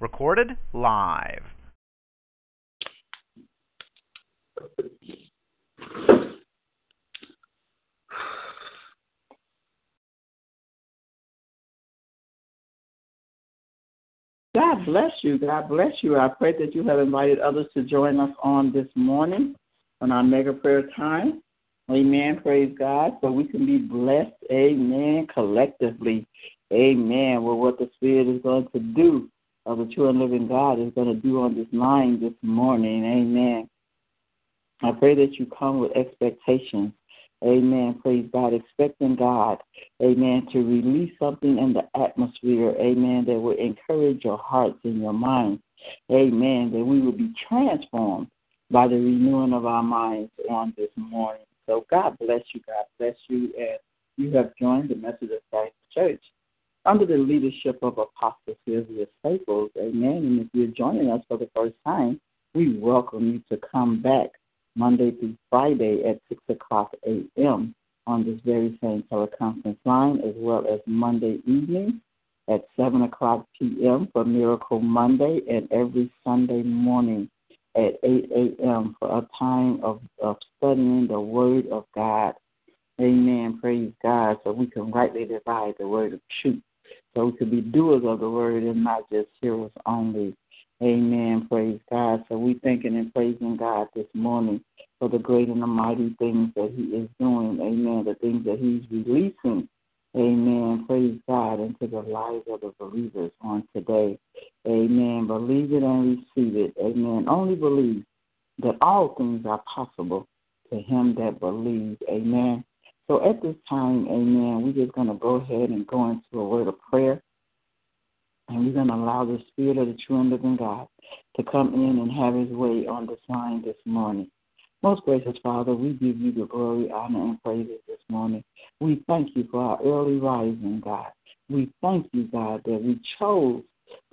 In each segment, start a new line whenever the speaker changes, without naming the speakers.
Recorded live.
God bless you. God bless you. I pray that you have invited others to join us on this morning on our mega prayer time. Amen. Praise God. So we can be blessed. Amen. Collectively. Amen. Well, what the Spirit is going to do, of the true and living God is going to do on this line this morning. Amen. I pray that you come with expectations. Amen. Praise God. Expecting God, amen, to release something in the atmosphere, amen, that will encourage your hearts and your minds. Amen. That we will be transformed by the renewing of our minds on this morning. So God bless you. God bless you. And you have joined the Message of Christ Church under the leadership of Apostle Sylvia Staples. Amen. And if you're joining us for the first time, we welcome you to come back Monday through Friday at 6 o'clock a.m. on this very same teleconference line, as well as Monday evening at 7 o'clock p.m. for Miracle Monday, and every Sunday morning at 8 a.m. for a time of, of studying the Word of God. Amen. Praise God. So we can rightly divide the word of truth. So we can be doers of the word and not just hearers only. Amen. Praise God. So we thanking and praising God this morning for the great and the mighty things that He is doing. Amen. The things that He's releasing. Amen. Praise God into the lives of the believers on today. Amen. Believe it and receive it. Amen. Only believe that all things are possible to him that believes. Amen. So at this time, amen, we're just going to go ahead and go into a word of prayer. And we're going to allow the Spirit of the true and living God to come in and have his way on this line this morning. Most gracious Father, we give you the glory, honor, and praises this morning. We thank you for our early rising, God. We thank you, God, that we chose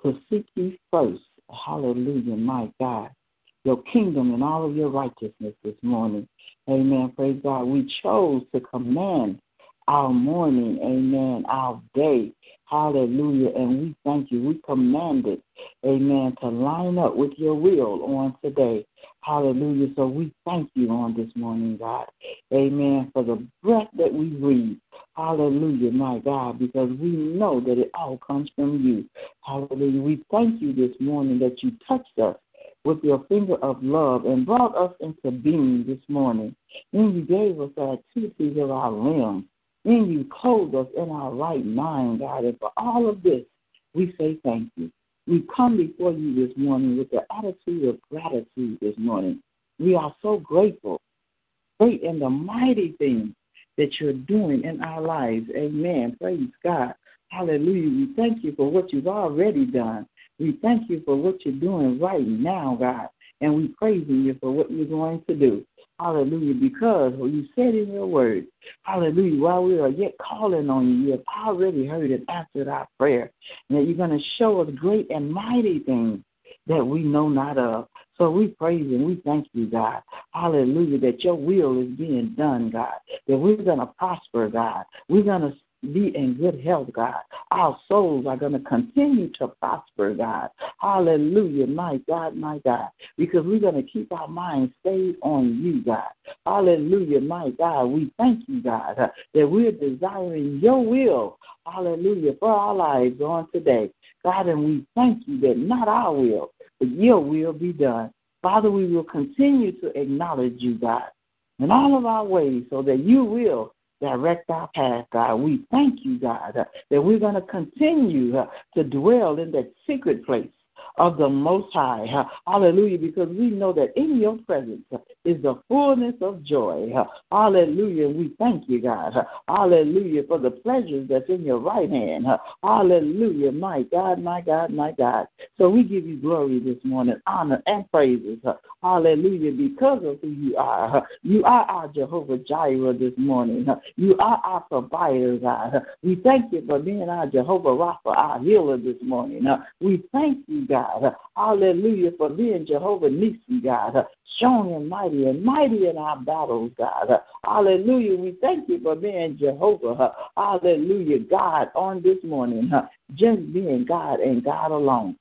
to seek you first. Hallelujah, my God. Your kingdom and all of your righteousness this morning. Amen. Praise God. We chose to command our morning, amen, our day. Hallelujah. And we thank you. We command it, amen, to line up with your will on today. Hallelujah. So we thank you on this morning, God. Amen. For the breath that we breathe. Hallelujah, my God, because we know that it all comes from you. Hallelujah. We thank you this morning that you touched us with your finger of love and brought us into being this morning. And you gave us the activities of our limbs. And you clothed us in our right mind, God. And for all of this, we say thank you. We come before you this morning with the attitude of gratitude this morning. We are so grateful, great and the mighty things that you're doing in our lives. Amen. Praise God. Hallelujah. We thank you for what you've already done. We thank you for what you're doing right now, God. And we praising you for what you're going to do. Hallelujah. Because what you said in your word, hallelujah, while we are yet calling on you, you have already heard and answered our prayer. And that you're going to show us great and mighty things that we know not of. So we praise and we thank you, God. Hallelujah, that your will is being done, God. That we're going to prosper, God. We're going to be in good health, God. Our souls are going to continue to prosper, God. Hallelujah, my God, my God. Because we're going to keep our minds stayed on you, God. Hallelujah, my God. We thank you, God, uh, that we're desiring your will. Hallelujah, for our lives on today. God, and we thank you that not our will, but your will be done. Father, we will continue to acknowledge you, God, in all of our ways so that you will direct our path, God. We thank you, God, that we're going to continue uh, to dwell in that secret place of the Most High. Hallelujah, because we know that in your presence is the fullness of joy. Hallelujah, we thank you, God. Hallelujah, for the pleasures that's in your right hand. Hallelujah, my God, my God, my God. So we give you glory this morning, honor and praises. Hallelujah, because of who you are. You are our Jehovah Jireh this morning. You are our provider, God. We thank you for being our Jehovah Rapha, our healer this morning. We thank you, God. God. Hallelujah for being Jehovah Nisi, God. Strong and mighty and mighty in our battles, God. Hallelujah. We thank you for being Jehovah. Hallelujah, God, on this morning. just being God and God alone.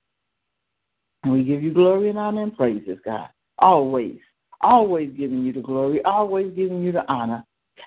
And we give you glory and honor and praises, God. Always, always giving you the glory, always giving you the honor,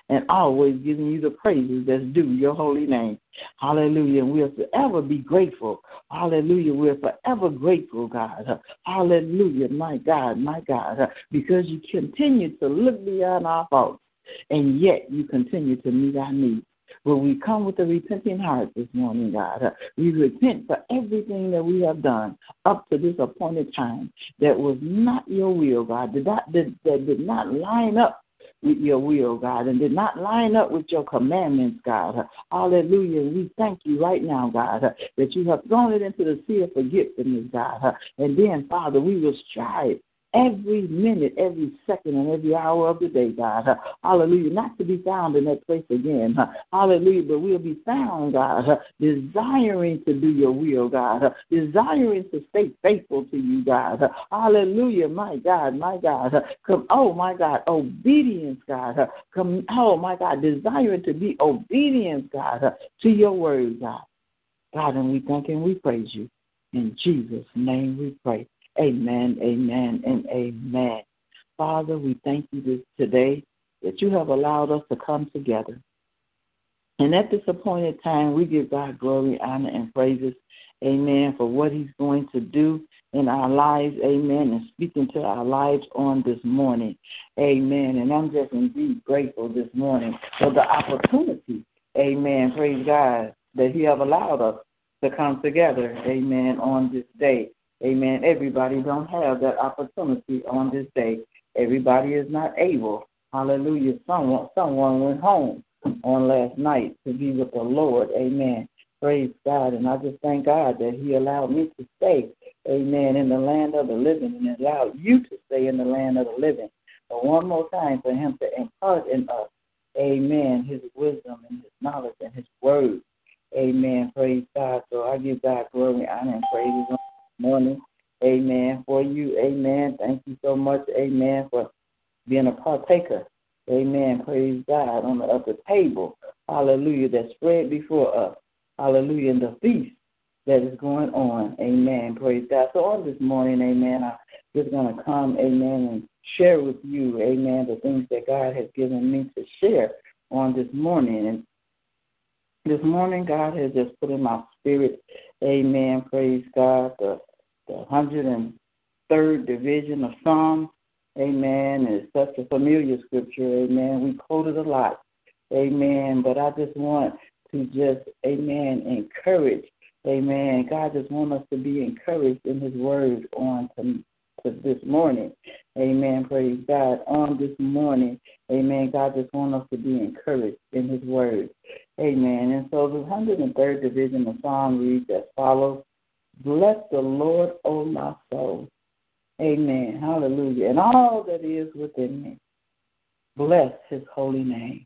and always giving you the praises that's due your holy name. Hallelujah. And we'll forever be grateful. Hallelujah. We're forever grateful, God. Hallelujah. My God, my God. Because you continue to look beyond our faults, and yet you continue to meet our needs. When we come with a repenting heart this morning, God? We repent for everything that we have done up to this appointed time that was not your will, God, that, that, did not line up your will, God, and did not line up with your commandments, God. Hallelujah. We thank you right now, God, that you have thrown it into the sea of forgetfulness, God. And then, Father, we will strive every minute, every second, and every hour of the day, God. Hallelujah. Not to be found in that place again. Hallelujah. But we'll be found, God, desiring to do your will, God. Desiring to stay faithful to you, God. Hallelujah. My God, my God. Come, oh, my God. Obedience, God. Come, oh, my God. Desiring to be obedience, God, to your word, God. God, and we thank and we praise you. In Jesus' name we pray. Amen, amen, and amen. Father, we thank you this, today that you have allowed us to come together. And at this appointed time, we give God glory, honor, and praises, amen, for what he's going to do in our lives, amen, and speaking to our lives on this morning, amen. And I'm just indeed grateful this morning for the opportunity, amen, praise God, that he have allowed us to come together, amen, on this day. Amen. Everybody don't have that opportunity on this day. Everybody is not able. Hallelujah. Someone someone went home on last night to be with the Lord. Amen. Praise God. And I just thank God that He allowed me to stay, amen, in the land of the living and allowed you to stay in the land of the living. But one more time for Him to impart in us, amen, His wisdom and His knowledge and His word. Amen. Praise God. So I give God glory, honor, and praise morning. Amen. For you. Amen. Thank you so much. Amen. For being a partaker. Amen. Praise God. On the upper table. Hallelujah. That's spread before us. Hallelujah. And the feast that is going on. Amen. Praise God. So on this morning, amen, I'm just going to come, amen, and share with you, amen, the things that God has given me to share on this morning. And this morning, God has just put in my spirit, amen, praise God, the the 103rd division of Psalms. Amen. It's such a familiar scripture. Amen. We quote it a lot. Amen. But I just want to just, amen, encourage. Amen. God just wants us to be encouraged in His word on to, to this morning. Amen. Praise God. On this morning, amen. God just wants us to be encouraged in His word. Amen. And so the 103rd division of Psalm reads as follows Bless the Lord, O my soul. Amen. Hallelujah. And all that is within me. Bless his holy name.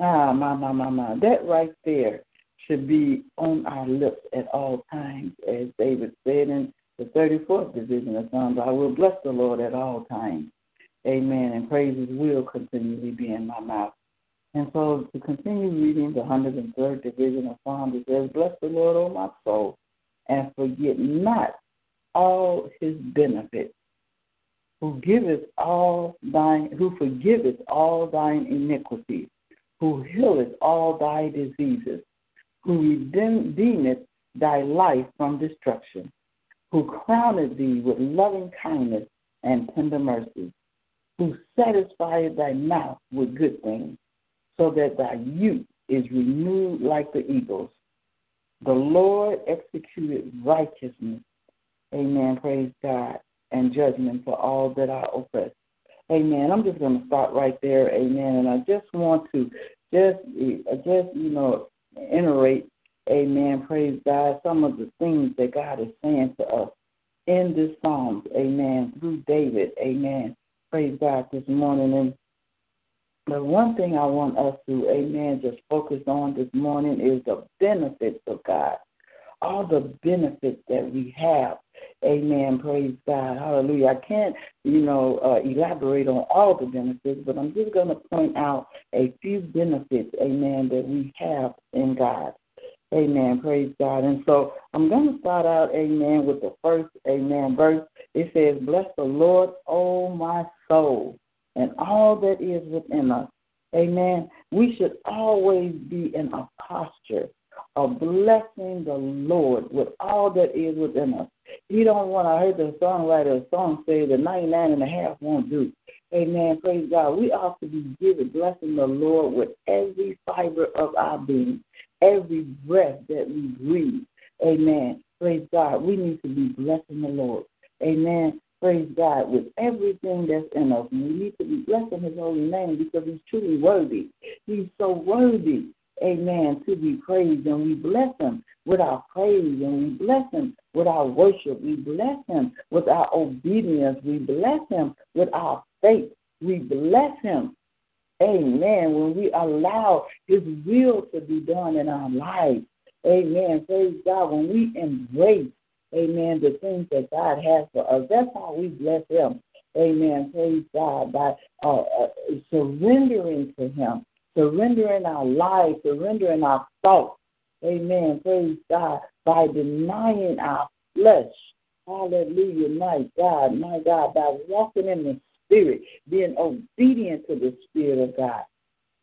Ah, my, my, my, my. That right there should be on our lips at all times. As David said in the 34th division of Psalms, I will bless the Lord at all times. Amen. And praises will continually be in my mouth. And so to continue reading the 103rd division of Psalms, it says, Bless the Lord, O my soul and forget not all his benefits, who giveth all thine who forgiveth all thine iniquities, who healeth all thy diseases, who redeemeth thy life from destruction, who crowneth thee with loving kindness and tender mercies, who satisfieth thy mouth with good things, so that thy youth is renewed like the eagles. The Lord executed righteousness. Amen. Praise God. And judgment for all that are oppressed. Amen. I'm just going to stop right there. Amen. And I just want to just, just you know, iterate. Amen. Praise God. Some of the things that God is saying to us in this Psalms. Amen. Through David. Amen. Praise God this morning. And the one thing I want us to, amen, just focus on this morning is the benefits of God. All the benefits that we have. Amen. Praise God. Hallelujah. I can't, you know, uh, elaborate on all the benefits, but I'm just going to point out a few benefits, amen, that we have in God. Amen. Praise God. And so I'm going to start out, amen, with the first, amen, verse. It says, Bless the Lord, O my soul, and all that is within us. Amen. We should always be in a posture of blessing the Lord with all that is within us. You don't want, I heard the songwriter a song say the 99 and a half won't do. Amen. Praise God. We ought to be giving, blessing the Lord with every fiber of our being every breath that we breathe. Amen. Praise God. We need to be blessing the Lord. Amen. Praise God with everything that's in us. And we need to be blessing his holy name because he's truly worthy. He's so worthy. Amen. To be praised. And we bless him with our praise and we bless him with our worship. We bless him with our obedience. We bless him with our faith. We bless him Amen. When we allow His will to be done in our lives. Amen. Praise God. When we embrace, amen, the things that God has for us, that's how we bless Him. Amen. Praise God. By uh, uh, surrendering to Him, surrendering our lives, surrendering our thoughts. Amen. Praise God. By denying our flesh. Hallelujah. My God. My God. By walking in the Spirit, being obedient to the Spirit of God.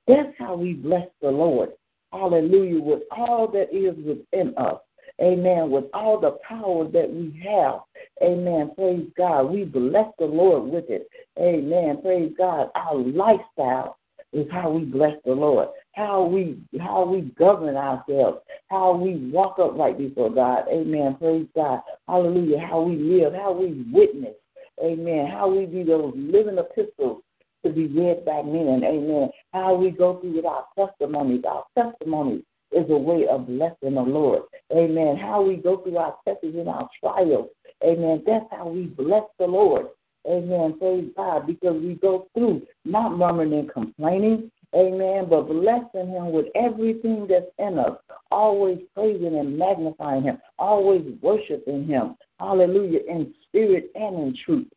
That's how we bless the Lord. Hallelujah. With all that is within us. Amen. With all the power that we have. Amen. Praise God. We bless the Lord with it. Amen. Praise God. Our lifestyle is how we bless the Lord. How we how we govern ourselves, how we walk upright before God. Amen. Praise God. Hallelujah. How we live, how we witness. Amen. How we be those living epistles to be read by men. Amen. How we go through with our testimonies. Our testimonies is a way of blessing the Lord. Amen. How we go through our tests and our trials. Amen. That's how we bless the Lord. Amen. Praise God. Because we go through not murmuring and complaining. Amen. But blessing Him with everything that's in us. Always praising and magnifying Him. Always worshiping Him. Hallelujah. In spirit and in truth.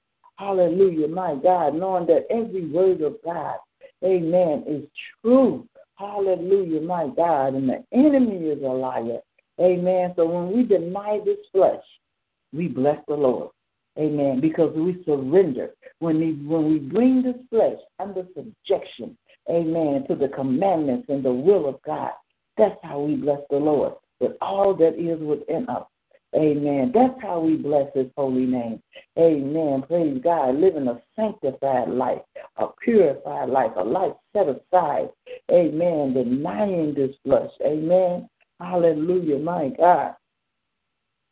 Hallelujah, my God, knowing that every word of God, amen, is true. Hallelujah, my God. And the enemy is a liar. Amen. So when we deny this flesh, we bless the Lord. Amen. Because we surrender. When we, when we bring this flesh under subjection, amen, to the commandments and the will of God, that's how we bless the Lord with all that is within us. Amen. That's how we bless his holy name. Amen. Praise God. Living a sanctified life, a purified life, a life set aside. Amen. Denying this flesh. Amen. Hallelujah. My God.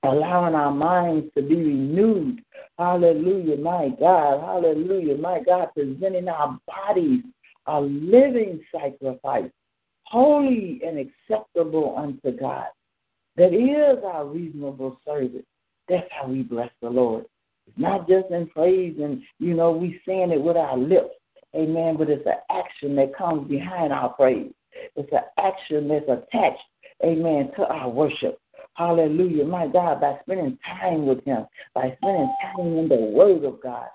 Allowing our minds to be renewed. Hallelujah. My God. Hallelujah. My God. Presenting our bodies a living sacrifice, holy and acceptable unto God that is our reasonable service. That's how we bless the Lord. It's not just in praise and, you know, we saying it with our lips. Amen. But it's an action that comes behind our praise. It's an action that's attached, amen, to our worship. Hallelujah. My God, by spending time with Him, by spending time in the Word of God.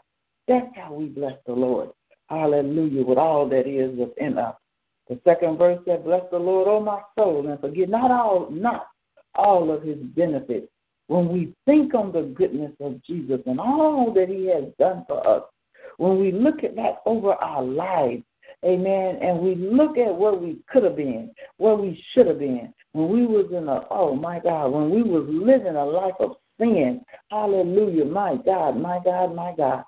That's how we bless the Lord. Hallelujah. With all that is within us. The second verse said, Bless the Lord, O my soul, and forget not all, not all of his benefits. When we think on the goodness of Jesus and all that he has done for us, when we look at that over our lives, amen, and we look at where we could have been, where we should have been, when we was in a, oh my God, when we was living a life of sin, hallelujah, my God, my God, my God.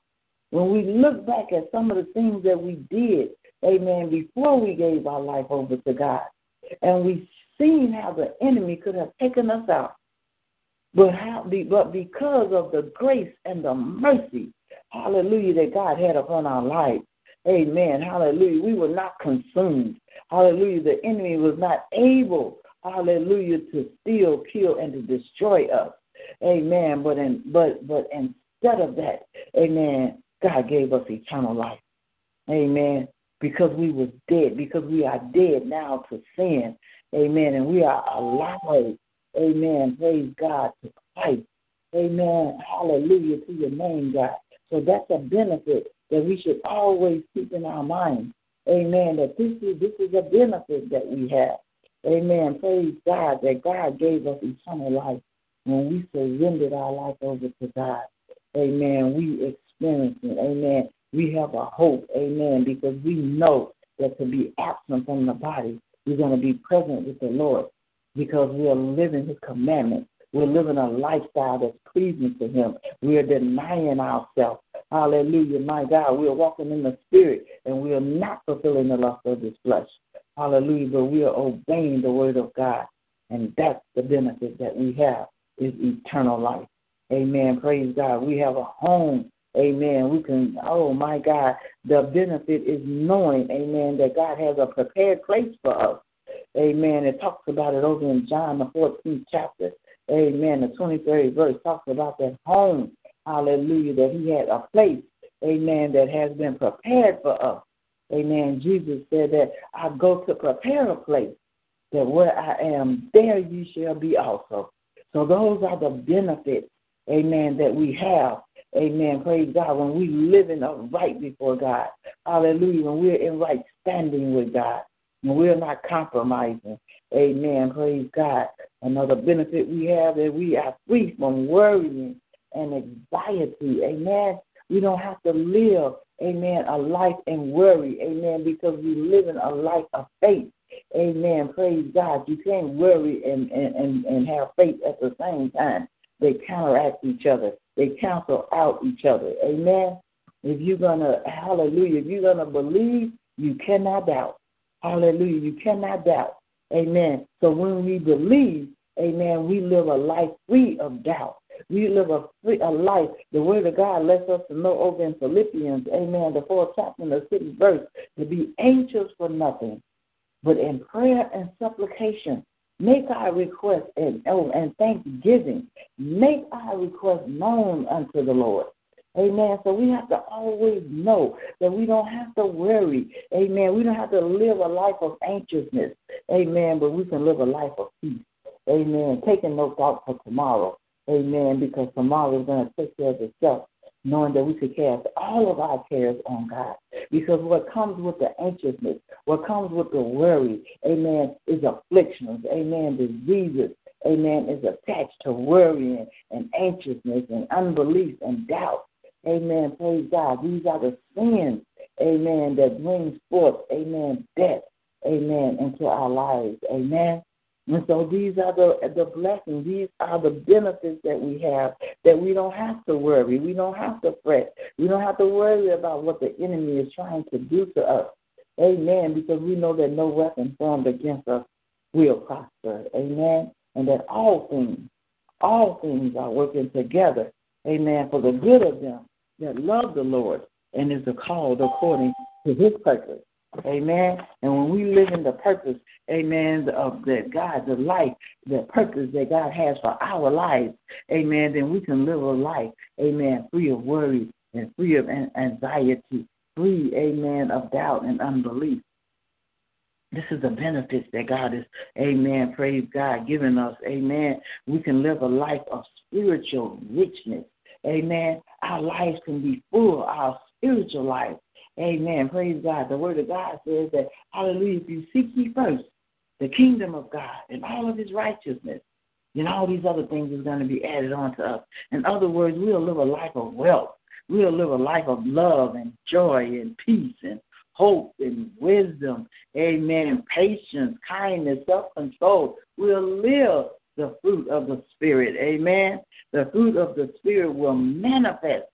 When we look back at some of the things that we did, amen, before we gave our life over to God, and we seen how the enemy could have taken us out. But how but because of the grace and the mercy, hallelujah, that God had upon our life. Amen. Hallelujah. We were not consumed. Hallelujah. The enemy was not able, hallelujah, to steal, kill, and to destroy us. Amen. But in but but instead of that, amen, God gave us eternal life. Amen. Because we was dead, because we are dead now to sin. Amen. And we are alive. Amen. Praise God to Christ. Amen. Hallelujah to your name, God. So that's a benefit that we should always keep in our mind. Amen. That this is this is a benefit that we have. Amen. Praise God that God gave us eternal life when we surrendered our life over to God. Amen. We experience it. Amen. We have a hope. Amen. Because we know that to be absent from the body, we're going to be present with the Lord because we are living His commandments. We're living a lifestyle that's pleasing to Him. We are denying ourselves. Hallelujah. My God, we are walking in the Spirit and we are not fulfilling the lust of this flesh. Hallelujah. But we are obeying the Word of God. And that's the benefit that we have is eternal life. Amen. Praise God. We have a home. Amen. We can, oh my God, the benefit is knowing, amen, that God has a prepared place for us. Amen. It talks about it over in John, the 14th chapter. Amen. The 23rd verse talks about that home. Hallelujah. That He had a place. Amen. That has been prepared for us. Amen. Jesus said that I go to prepare a place that where I am, there you shall be also. So those are the benefits, amen, that we have. Amen. Praise God. When we live in a right before God. Hallelujah. When we're in right standing with God. When we're not compromising. Amen. Praise God. Another benefit we have is we are free from worrying and anxiety. Amen. We don't have to live, amen, a life in worry. Amen. Because we live in a life of faith. Amen. Praise God. You can't worry and, and, and have faith at the same time. They counteract each other. They cancel out each other. Amen. If you're gonna hallelujah, if you're gonna believe, you cannot doubt. Hallelujah. You cannot doubt. Amen. So when we believe, amen, we live a life free of doubt. We live a free a life. The word of God lets us to know over in Philippians, amen, the fourth chapter and the sixth verse, to be anxious for nothing, but in prayer and supplication, make our request and, oh, and thanksgiving, make our request known unto the Lord. Amen. So we have to always know that we don't have to worry. Amen. We don't have to live a life of anxiousness. Amen. But we can live a life of peace. Amen. Taking no thought for tomorrow. Amen. Because tomorrow is going to take care of itself knowing that we could cast all of our cares on God. Because what comes with the anxiousness, what comes with the worry, amen, is afflictions, amen, diseases, amen, is attached to worrying and anxiousness and unbelief and doubt. Amen. Praise God. These are the sins, amen, that brings forth, amen, death, amen, into our lives. Amen. And so these are the the blessings. These are the benefits that we have that we don't have to worry. We don't have to fret. We don't have to worry about what the enemy is trying to do to us. Amen. Because we know that no weapon formed against us will prosper. Amen. And that all things, all things are working together. Amen. For the good of them that love the Lord and is called according to his purpose. Amen. And when we live in the purpose, amen, of that God, the life, the purpose that God has for our lives, amen, then we can live a life, amen, free of worry and free of anxiety, free, amen, of doubt and unbelief. This is the benefits that God is, amen, praise God, giving us, amen. We can live a life of spiritual richness, amen. Our lives can be full, our spiritual life, Amen. Praise God. The word of God says that, hallelujah, if you seek ye first the kingdom of God and all of his righteousness, then all these other things is going to be added on to us. In other words, we'll live a life of wealth. We'll live a life of love and joy and peace and hope and wisdom. Amen. Patience, kindness, self control. We'll live the fruit of the Spirit. Amen. The fruit of the Spirit will manifest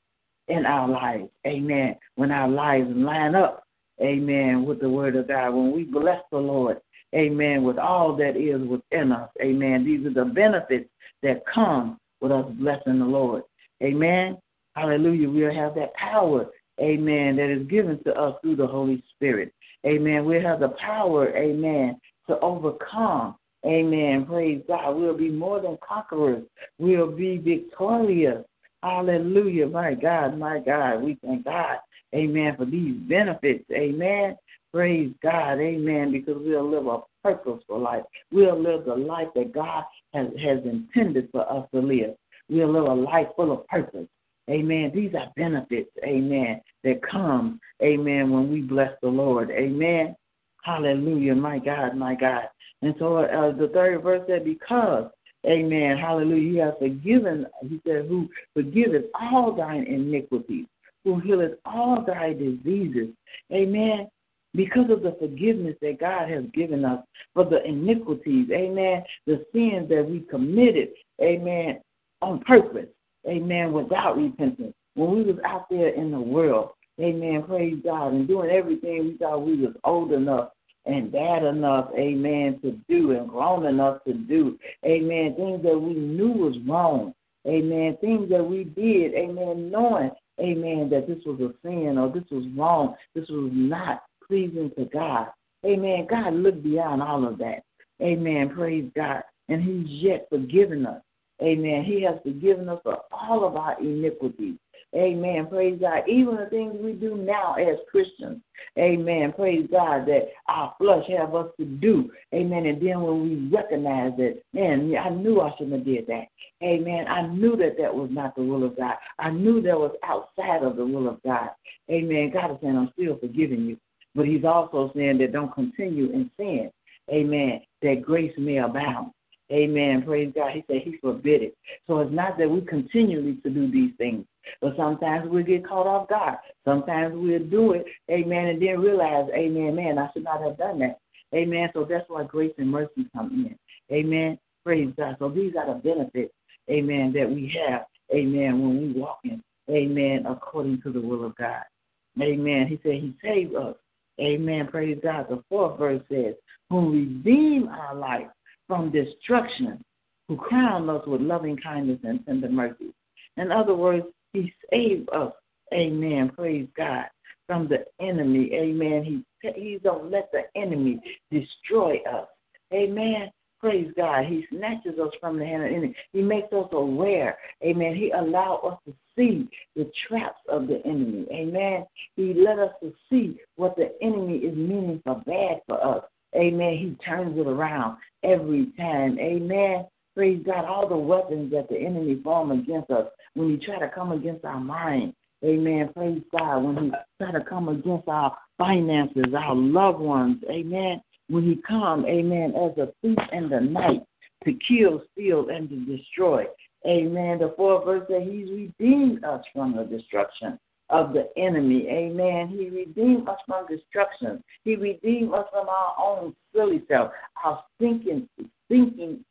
in our lives. Amen. When our lives line up, amen, with the word of God. When we bless the Lord, amen, with all that is within us. Amen. These are the benefits that come with us blessing the Lord. Amen. Hallelujah. We'll have that power, amen, that is given to us through the Holy Spirit. Amen. We'll have the power, amen, to overcome. Amen. Praise God. We'll be more than conquerors. We'll be victorious. Hallelujah. My God, my God. We thank God. Amen. For these benefits. Amen. Praise God. Amen. Because we'll live a purposeful life. We'll live the life that God has, has intended for us to live. We'll live a life full of purpose. Amen. These are benefits, amen, that come, amen, when we bless the Lord. Amen. Hallelujah. My God, my God. And so uh, the third verse said, because, amen, hallelujah, he has forgiven, he said, who forgiveth all thine iniquities, who healeth all thy diseases. Amen. Because of the forgiveness that God has given us for the iniquities, amen, the sins that we committed, amen, on purpose, amen, without repentance. When we was out there in the world, amen, praise God, and doing everything we thought we was old enough and bad enough, amen, to do and grown enough to do, amen, things that we knew was wrong, amen, things that we did, amen, knowing, amen, that this was a sin or this was wrong, this was not pleasing to God. Amen. God looked beyond all of that. Amen. Praise God. And He's yet forgiven us. Amen. He has forgiven us for all of our iniquities. Amen. Praise God. Even the things we do now as Christians. Amen. Praise God that our flesh have us to do. Amen. And then when we recognize that, man, I knew I shouldn't have did that. Amen. I knew that that was not the will of God. I knew that was outside of the will of God. Amen. God is saying, I'm still forgiving you. But he's also saying that don't continue in sin. Amen. That grace may abound. Amen. Praise God. He said he forbid it. So it's not that we continually to do these things, but sometimes we get caught off guard. Sometimes we'll do it, amen, and then realize, amen, man, I should not have done that. Amen. So that's why grace and mercy come in. Amen. Praise God. So these are the benefits, amen, that we have, amen, when we walk in, amen, according to the will of God. Amen. He said he saved us. Amen. Praise God. The fourth verse says, Who redeem our life from destruction, who crown us with loving kindness and tender mercy. In other words, He saved us. Amen. Praise God. From the enemy. Amen. He He don't let the enemy destroy us. Amen. Praise God. He snatches us from the hand of the enemy. He makes us aware. Amen. He allows us to see the traps of the enemy. Amen. He let us to see what the enemy is meaning for bad for us. Amen. He turns it around every time. Amen. Praise God. All the weapons that the enemy form against us when he try to come against our mind. Amen. Praise God. When he try to come against our finances, our loved ones. Amen when he come, amen, as a thief in the night to kill, steal, and to destroy. Amen. The fourth verse says he's redeemed us from the destruction of the enemy. Amen. He redeemed us from destruction. He redeemed us from our own silly self, our thinking, thinking,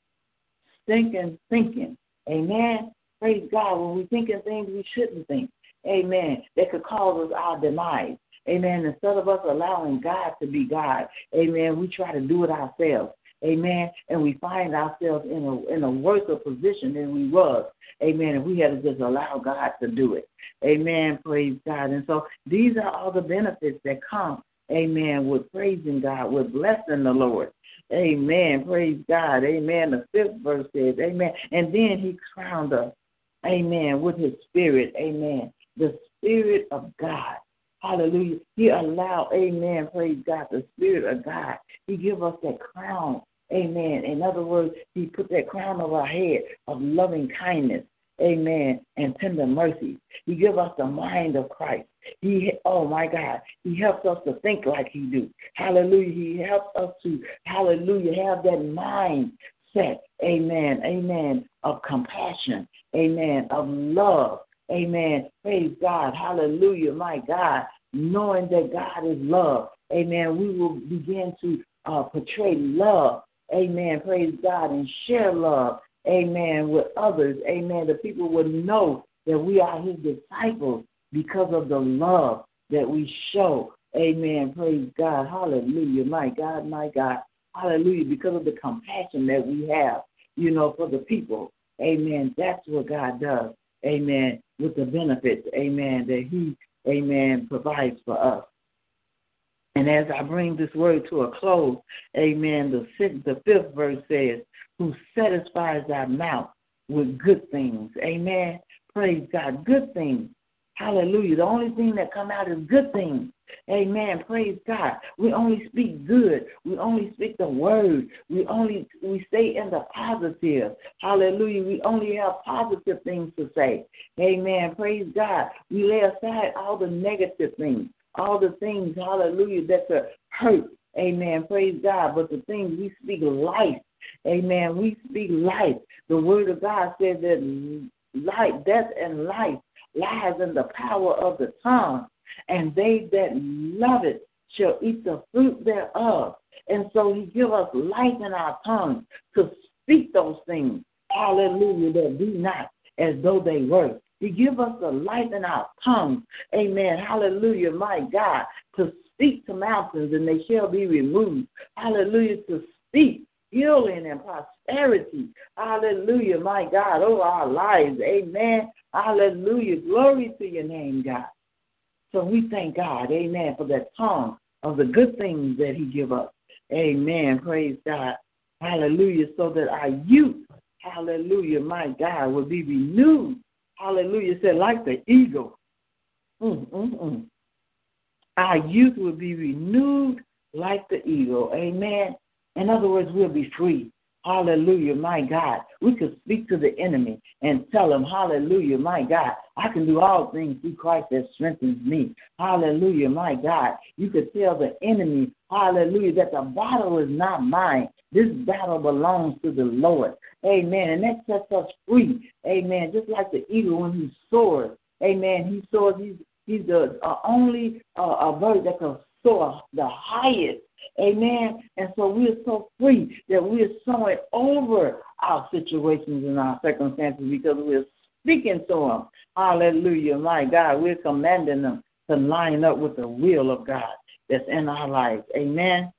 thinking, thinking. Amen. Praise God. When we think of things we shouldn't think. Amen. That could cause us our demise. Amen. Instead of us allowing God to be God, amen, we try to do it ourselves. Amen. And we find ourselves in a in a worse position than we was. Amen. And we had to just allow God to do it. Amen. Praise God. And so these are all the benefits that come. Amen. With praising God, with blessing the Lord. Amen. Praise God. Amen. The fifth verse says, Amen. And then he crowned us. Amen. With his spirit. Amen. The spirit of God. Hallelujah. He allowed, amen, praise God, the Spirit of God. He give us that crown. Amen. In other words, he put that crown over our head of loving kindness. Amen. And tender mercy. He give us the mind of Christ. He oh my God. He helps us to think like he do. Hallelujah. He helps us to, hallelujah, have that mind set. Amen. Amen. Of compassion. Amen. Of love. Amen. Praise God. Hallelujah. My God. Knowing that God is love. Amen. We will begin to uh, portray love. Amen. Praise God. And share love. Amen. With others. Amen. The people will know that we are his disciples because of the love that we show. Amen. Praise God. Hallelujah. My God, my God. Hallelujah. Because of the compassion that we have, you know, for the people. Amen. That's what God does amen, with the benefits, amen, that He, amen, provides for us. And as I bring this word to a close, amen, the, sixth, the fifth verse says, Who satisfies our mouth with good things, amen. Praise God, good things. Hallelujah. The only thing that come out is good things. Amen. Praise God. We only speak good. We only speak the word. We only we stay in the positive. Hallelujah. We only have positive things to say. Amen. Praise God. We lay aside all the negative things, all the things, hallelujah, that could hurt. Amen. Praise God. But the things we speak life. Amen. We speak life. The word of God says that life, death and life lies in the power of the tongue, and they that love it shall eat the fruit thereof. And so he give us life in our tongue to speak those things. Hallelujah, that be not as though they were. He give us the life in our tongue. Amen. Hallelujah, my God, to speak to mountains and they shall be removed. Hallelujah, to speak healing and prosperity. Hallelujah, my God, over our lives. Amen. Hallelujah. Glory to your name, God. So we thank God, amen, for that tongue of the good things that He give us. Amen. Praise God. Hallelujah. So that our youth, hallelujah, my God, will be renewed. Hallelujah. Said like the eagle. Mm, mm, mm. Our youth will be renewed like the eagle. Amen. In other words, we'll be free. Hallelujah, my God. We could speak to the enemy and tell him, Hallelujah, my God. I can do all things through Christ that strengthens me. Hallelujah, my God. You could tell the enemy, Hallelujah, that the battle is not mine. This battle belongs to the Lord. Amen. And that sets us free. Amen. Just like the eagle when he soars. Amen. He soars. He's, he's the uh, only uh, a bird that can soar the highest Amen. And so we're so free that we're soaring over our situations and our circumstances because we're speaking to them. Hallelujah. My God, we're commanding them to line up with the will of God that's in our lives. Amen.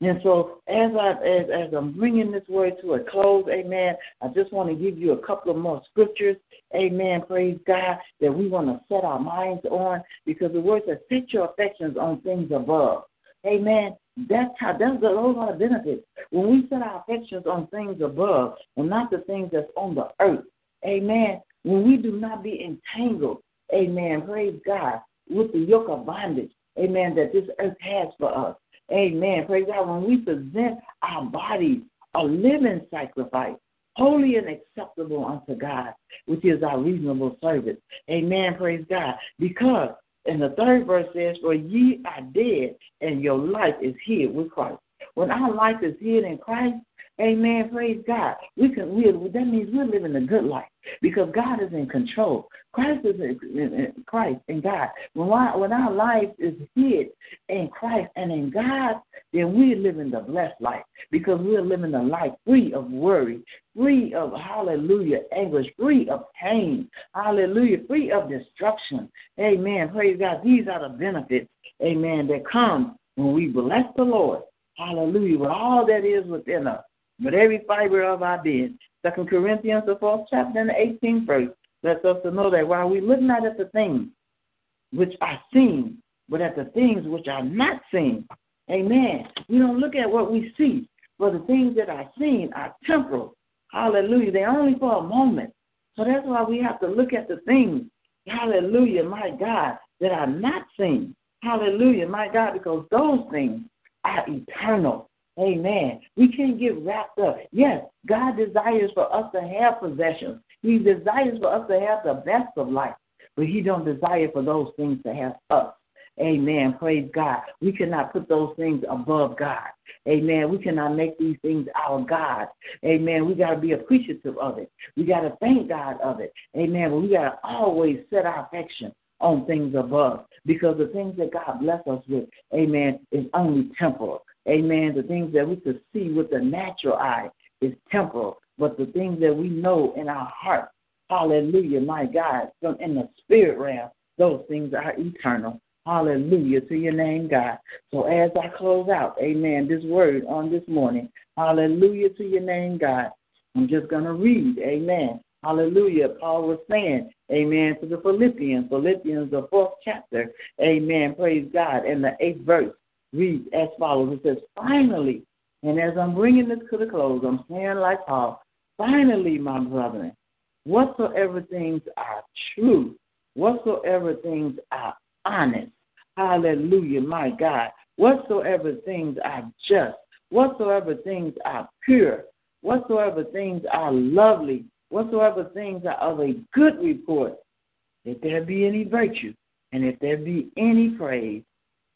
And so, as I as, as I'm bringing this word to a close, Amen. I just want to give you a couple of more scriptures, Amen. Praise God that we want to set our minds on because the word says, "Set your affections on things above." Amen. That's how that's those are the benefits. When we set our affections on things above and not the things that's on the earth. Amen. When we do not be entangled, amen, praise God, with the yoke of bondage, amen, that this earth has for us. Amen. Praise God. When we present our bodies a living sacrifice, holy and acceptable unto God, which is our reasonable service. Amen. Praise God. Because and the third verse says, For ye are dead, and your life is hid with Christ. When our life is hid in Christ, Amen. Praise God. We can. We that means we're living a good life because God is in control. Christ is in, in Christ and God. When when our life is hid in Christ and in God, then we're living the blessed life because we're living a life free of worry, free of hallelujah anguish, free of pain, hallelujah, free of destruction. Amen. Praise God. These are the benefits, amen, that come when we bless the Lord. Hallelujah. With all that is within us with every fiber of our being. Second Corinthians, the fourth chapter and the 18th verse, lets us to know that while we look not at the things which are seen, but at the things which are not seen. Amen. We don't look at what we see, but the things that are seen are temporal. Hallelujah. They're only for a moment. So that's why we have to look at the things, hallelujah, my God, that are not seen. Hallelujah, my God, because those things are eternal. Amen. We can't get wrapped up. Yes, God desires for us to have possessions. He desires for us to have the best of life, but He don't desire for those things to have us. Amen. Praise God. We cannot put those things above God. Amen. We cannot make these things our God. Amen. We got to be appreciative of it. We got to thank God of it. Amen. But we got to always set our affection on things above because the things that God bless us with, amen, is only temporal. Amen. The things that we could see with the natural eye is temporal, but the things that we know in our heart, hallelujah, my God, from in the spirit realm, those things are eternal. Hallelujah to your name, God. So as I close out, amen, this word on this morning, hallelujah to your name, God. I'm just going to read, amen. Hallelujah. Paul was saying, amen, to the Philippians, Philippians, the fourth chapter, amen, praise God, in the eighth verse reads as follows. It says, finally, and as I'm bringing this to the close, I'm saying like Paul, finally, my brethren, whatsoever things are true, whatsoever things are honest, hallelujah, my God, whatsoever things are just, whatsoever things are pure, whatsoever things are lovely, whatsoever things are of a good report, if there be any virtue, and if there be any praise,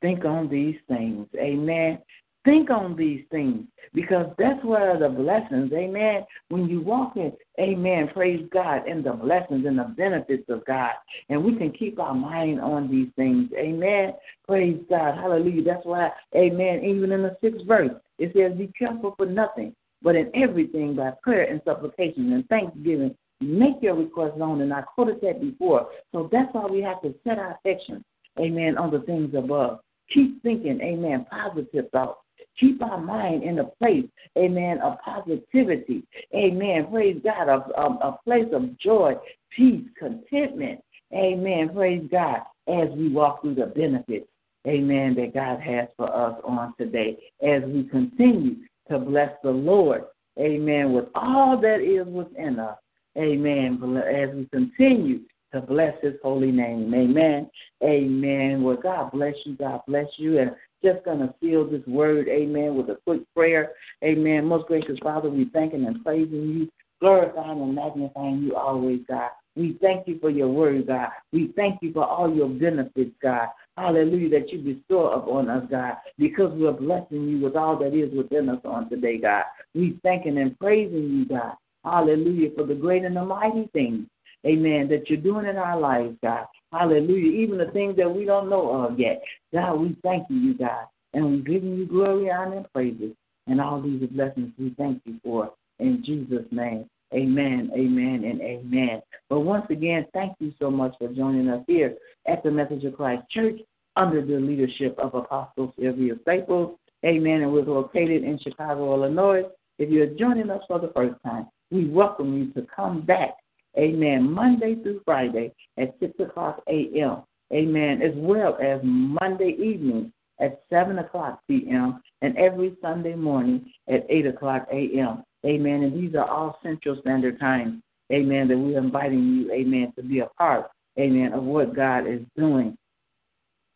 think on these things. Amen. Think on these things because that's where the blessings, amen. When you walk in, amen, praise God, in the blessings and the benefits of God. And we can keep our mind on these things, amen. Praise God, hallelujah. That's why, amen, even in the sixth verse, it says, Be careful for nothing, but in everything by prayer and supplication and thanksgiving. Make your request known, and I quoted that before. So that's why we have to set our affection, amen, on the things above. Keep thinking, amen, positive thoughts. Keep our mind in a place, amen, of positivity. Amen. Praise God. A, a, a place of joy, peace, contentment. Amen. Praise God. As we walk through the benefits, amen, that God has for us on today. As we continue to bless the Lord, amen, with all that is within us. Amen. As we continue to bless his holy name. Amen. Amen. Well, God bless you. God bless you. And just going to seal this word, amen, with a quick prayer. Amen. Most gracious Father, we thanking and praising you, glorifying and magnifying you always, God. We thank you for your word, God. We thank you for all your benefits, God. Hallelujah, that you bestow upon us, God, because we're blessing you with all that is within us on today, God. We thanking and praising you, God. Hallelujah, for the great and the mighty things, amen, that you're doing in our lives, God. Hallelujah. Even the things that we don't know of yet. God, we thank you, you God. And we're giving you glory, honor, and praises. And all these blessings we thank you for. In Jesus' name. Amen, amen, and amen. But once again, thank you so much for joining us here at the Message of Christ Church under the leadership of Apostle Sylvia Staples. Amen. And we're located in Chicago, Illinois. If you're joining us for the first time, we welcome you to come back Amen. Monday through Friday at 6 o'clock a.m. Amen. As well as Monday evening at 7 o'clock p.m. and every Sunday morning at 8 o'clock a.m. Amen. And these are all Central Standard Times. Amen. That we're inviting you, amen, to be a part, amen, of what God is doing.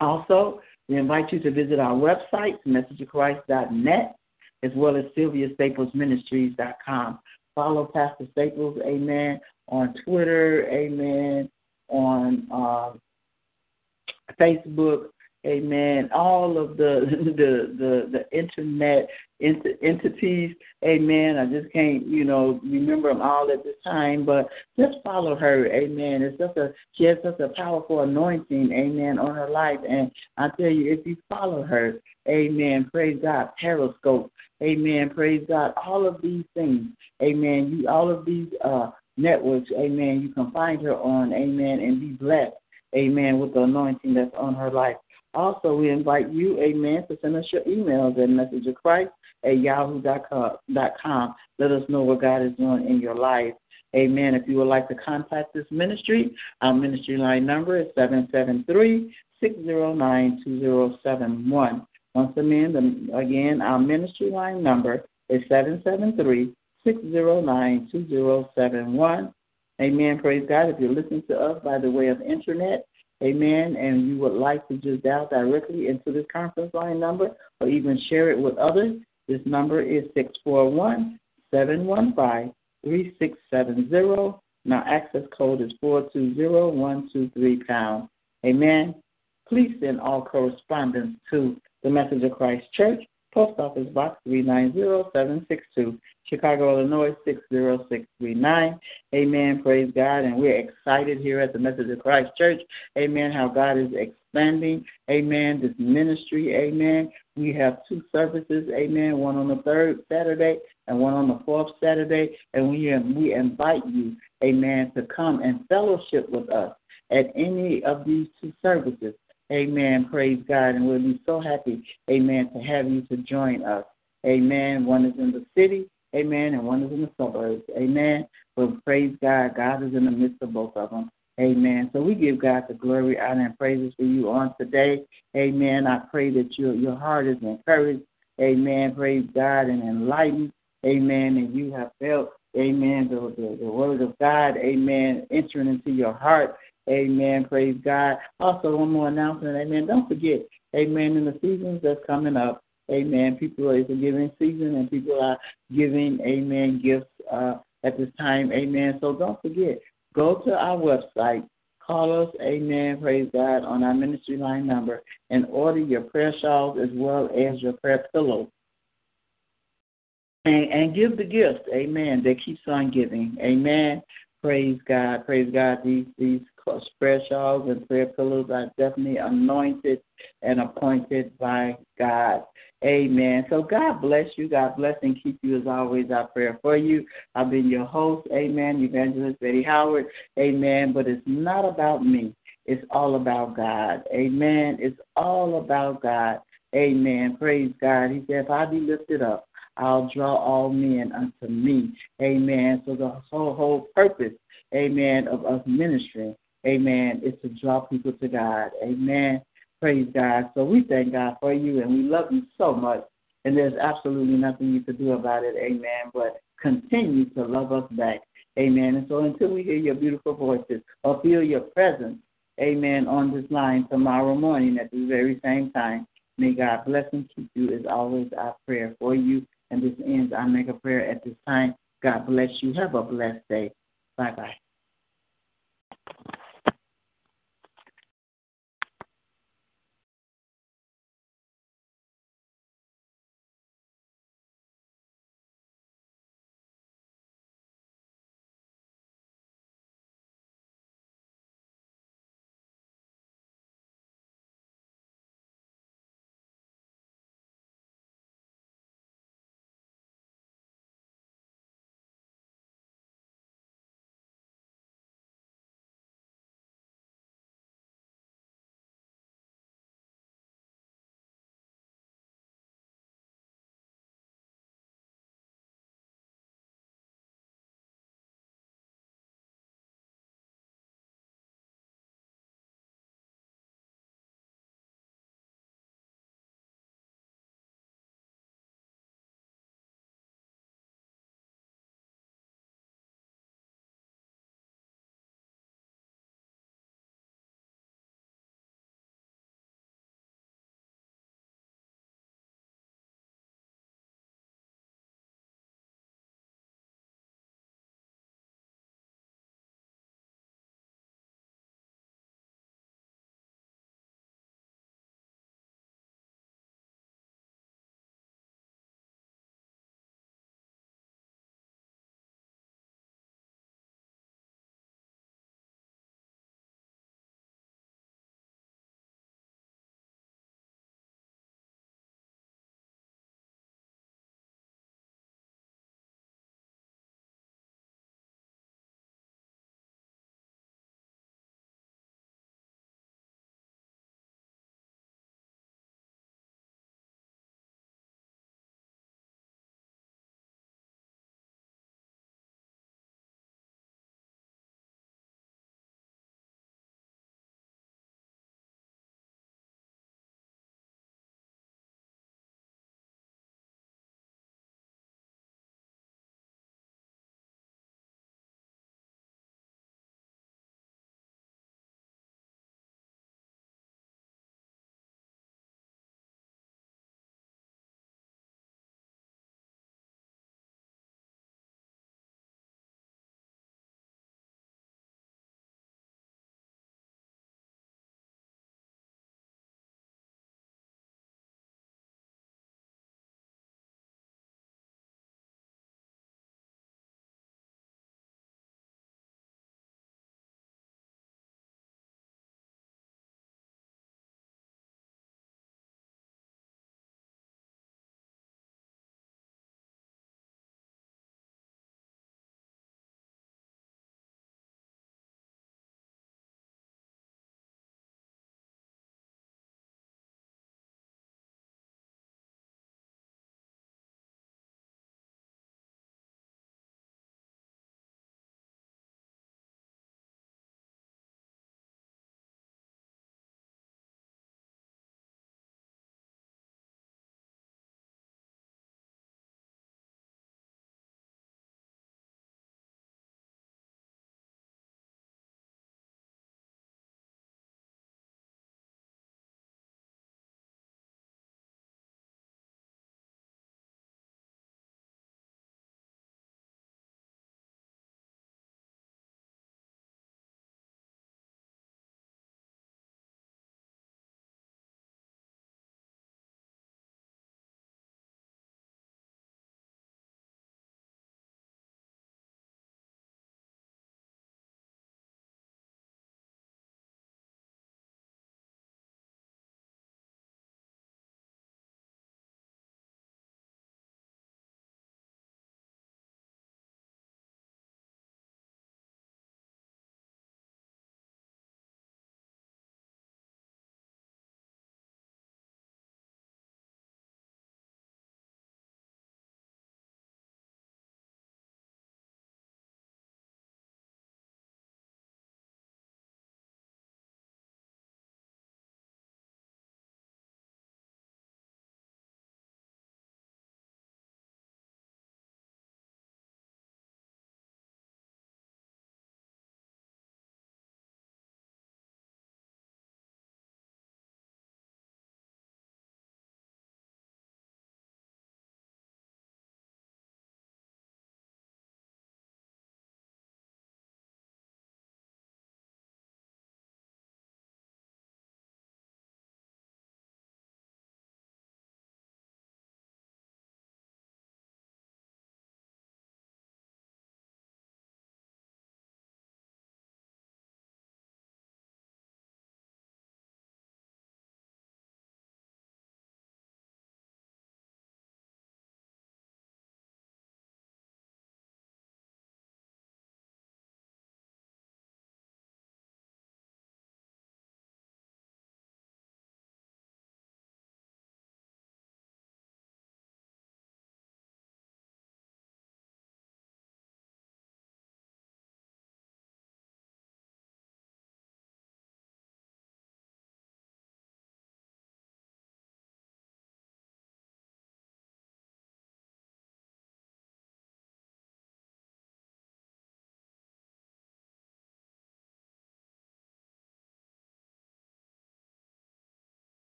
Also, we invite you to visit our website, messageofchrist.net, as well as sylvia SylviaStaplesMinistries.com. Follow Pastor Staples, amen, on Twitter, amen, on uh, Facebook, amen, all of the the the, the internet ent- entities, amen. I just can't, you know, remember them all at this time, but just follow her, amen. It's just a she has such a powerful anointing, amen, on her life, and I tell you, if you follow her, amen, praise God, Periscope, amen, praise God, all of these things, amen. You all of these uh networks, amen, you can find her on, amen, and be blessed, amen, with the anointing that's on her life. Also, we invite you, amen, to send us your emails at message of Christ at yahoo.com. Let us know what God is doing in your life. Amen. If you would like to contact this ministry, our ministry line number is 773 609 2071. Once again, the, again, our ministry line number is 773 609 2071. Amen. Praise God. If you're listening to us by the way of internet, amen, and you would like to just dial directly into this conference line number or even share it with others, this number is 641 715 3670. Now, access code is 420123 pound. Amen. Please send all correspondence to the Message of Christ Church, Post Office Box 390762, Chicago, Illinois 60639. Amen. Praise God. And we're excited here at the Message of Christ Church. Amen. How God is expanding. Amen. This ministry. Amen. We have two services. Amen. One on the third Saturday and one on the fourth Saturday. And we, we invite you, amen, to come and fellowship with us at any of these two services. Amen. Praise God. And we'll be so happy, amen, to have you to join us. Amen. One is in the city, amen, and one is in the suburbs. Amen. But praise God. God is in the midst of both of them. Amen. So we give God the glory, honor, and praises for you on today. Amen. I pray that your your heart is encouraged. Amen. Praise God and enlightened. Amen. And you have felt, Amen, the, the, the word of God, Amen, entering into your heart. Amen. Praise God. Also, one more announcement. Amen. Don't forget, Amen, in the seasons that's coming up, Amen. People it's a giving season and people are giving, Amen, gifts uh, at this time. Amen. So don't forget, go to our website, call us, amen, praise God, on our ministry line number and order your prayer shawls as well as your prayer pillow. And, and give the gift, amen, that keeps on giving. Amen. Praise God. Praise God. These these prayer shawls and prayer pillows are definitely anointed and appointed by God. Amen. So God bless you. God bless and keep you as always. Our prayer for you. I've been your host. Amen. Evangelist Betty Howard. Amen. But it's not about me. It's all about God. Amen. It's all about God. Amen. Praise God. He said, if I be lifted up, I'll draw all men unto me. Amen. So the whole, whole purpose, amen, of us ministering, amen, It's to draw people to God. Amen. Praise God. So we thank God for you and we love you so much. And there's absolutely nothing you can do about it. Amen. But continue to love us back. Amen. And so until we hear your beautiful voices or feel your presence, amen, on this line tomorrow morning at the very same time, may God bless and keep you is always our prayer for you. And this ends our mega prayer at this time. God bless you. Have a blessed day. Bye bye.